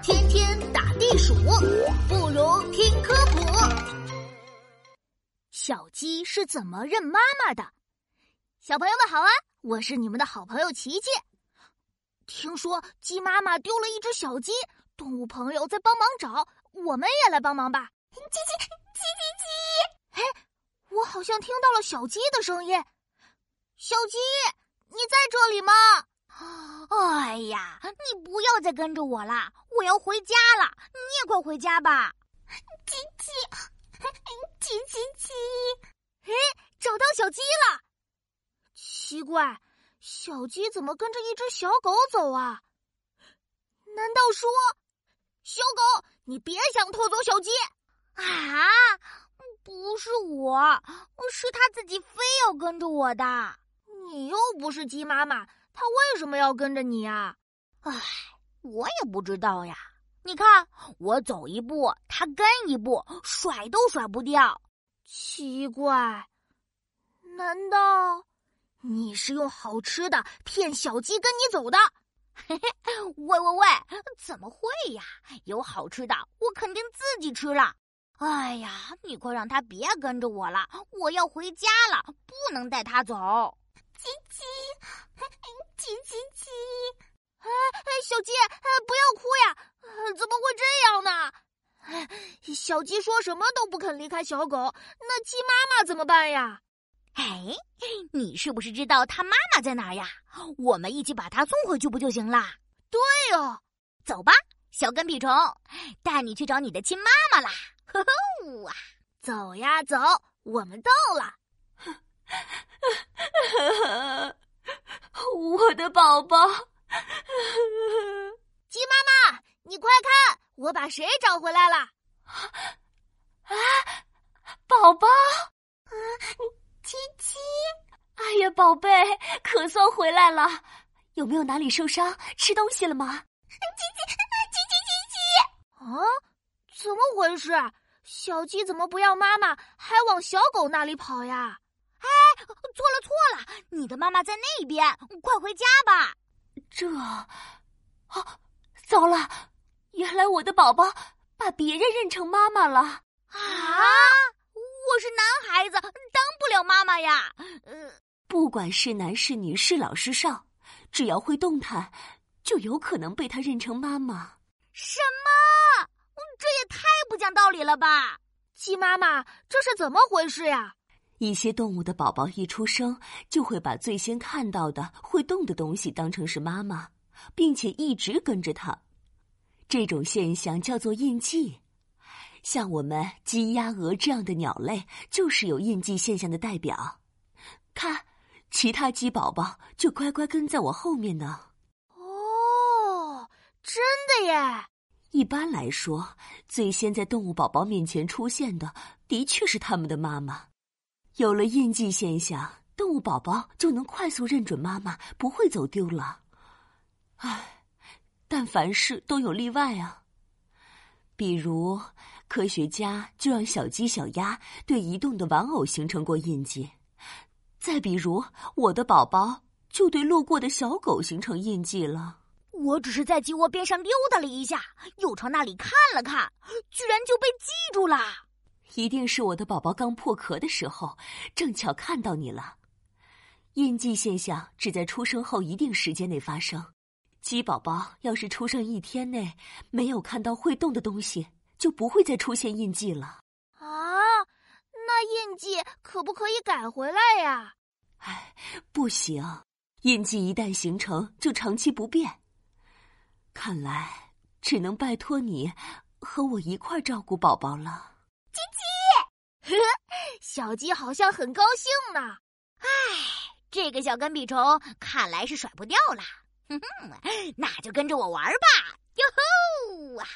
天天打地鼠，不如听科普。小鸡是怎么认妈妈的？小朋友们好啊，我是你们的好朋友琪琪。听说鸡妈妈丢了一只小鸡，动物朋友在帮忙找，我们也来帮忙吧。叽叽叽叽叽！哎，我好像听到了小鸡的声音。小鸡，你在这里吗？哎呀，你不要再跟着我啦，我要回家了。你也快回家吧。叽叽。叽叽叽！哎，找到小鸡了！奇怪，小鸡怎么跟着一只小狗走啊？难道说，小狗，你别想偷走小鸡啊？不是我，是他自己非要跟着我的。你又不是鸡妈妈，它为什么要跟着你呀？唉，我也不知道呀。你看，我走一步，它跟一步，甩都甩不掉。奇怪，难道你是用好吃的骗小鸡跟你走的？嘿嘿，喂喂喂，怎么会呀？有好吃的，我肯定自己吃了。哎呀，你快让它别跟着我了，我要回家了，不能带它走。叽叽，叽叽叽。哎哎，小鸡，不要哭呀！怎么会这样呢？小鸡说什么都不肯离开小狗，那鸡妈妈怎么办呀？哎，你是不是知道它妈妈在哪呀？我们一起把它送回去不就行了？对哦，走吧，小跟屁虫，带你去找你的亲妈妈啦！呵呵啊，走呀走，我们到了。我的宝宝。鸡妈妈，你快看，我把谁找回来了？啊，宝宝，啊，七七，哎呀，宝贝，可算回来了，有没有哪里受伤？吃东西了吗？鸡鸡，鸡鸡鸡鸡，啊，怎么回事？小鸡怎么不要妈妈，还往小狗那里跑呀？哎，错了错了，你的妈妈在那边，快回家吧。这，啊，糟了！原来我的宝宝把别人认成妈妈了啊！我是男孩子，当不了妈妈呀。呃，不管是男是女，是老是少，只要会动弹，就有可能被他认成妈妈。什么？这也太不讲道理了吧！鸡妈妈，这是怎么回事呀？一些动物的宝宝一出生就会把最先看到的会动的东西当成是妈妈，并且一直跟着它。这种现象叫做印记。像我们鸡、鸭、鹅这样的鸟类，就是有印记现象的代表。看，其他鸡宝宝就乖乖跟在我后面呢。哦，真的耶！一般来说，最先在动物宝宝面前出现的，的确是他们的妈妈。有了印记现象，动物宝宝就能快速认准妈妈，不会走丢了。唉，但凡事都有例外啊。比如，科学家就让小鸡、小鸭对移动的玩偶形成过印记；再比如，我的宝宝就对路过的小狗形成印记了。我只是在鸡窝边上溜达了一下，又朝那里看了看，居然就被记住了。一定是我的宝宝刚破壳的时候，正巧看到你了。印记现象只在出生后一定时间内发生。鸡宝宝要是出生一天内没有看到会动的东西，就不会再出现印记了。啊，那印记可不可以改回来呀？哎，不行，印记一旦形成就长期不变。看来只能拜托你和我一块照顾宝宝了。鸡鸡，呵，呵 小鸡好像很高兴呢。唉，这个小跟屁虫看来是甩不掉了。哼哼，那就跟着我玩吧，哟吼啊！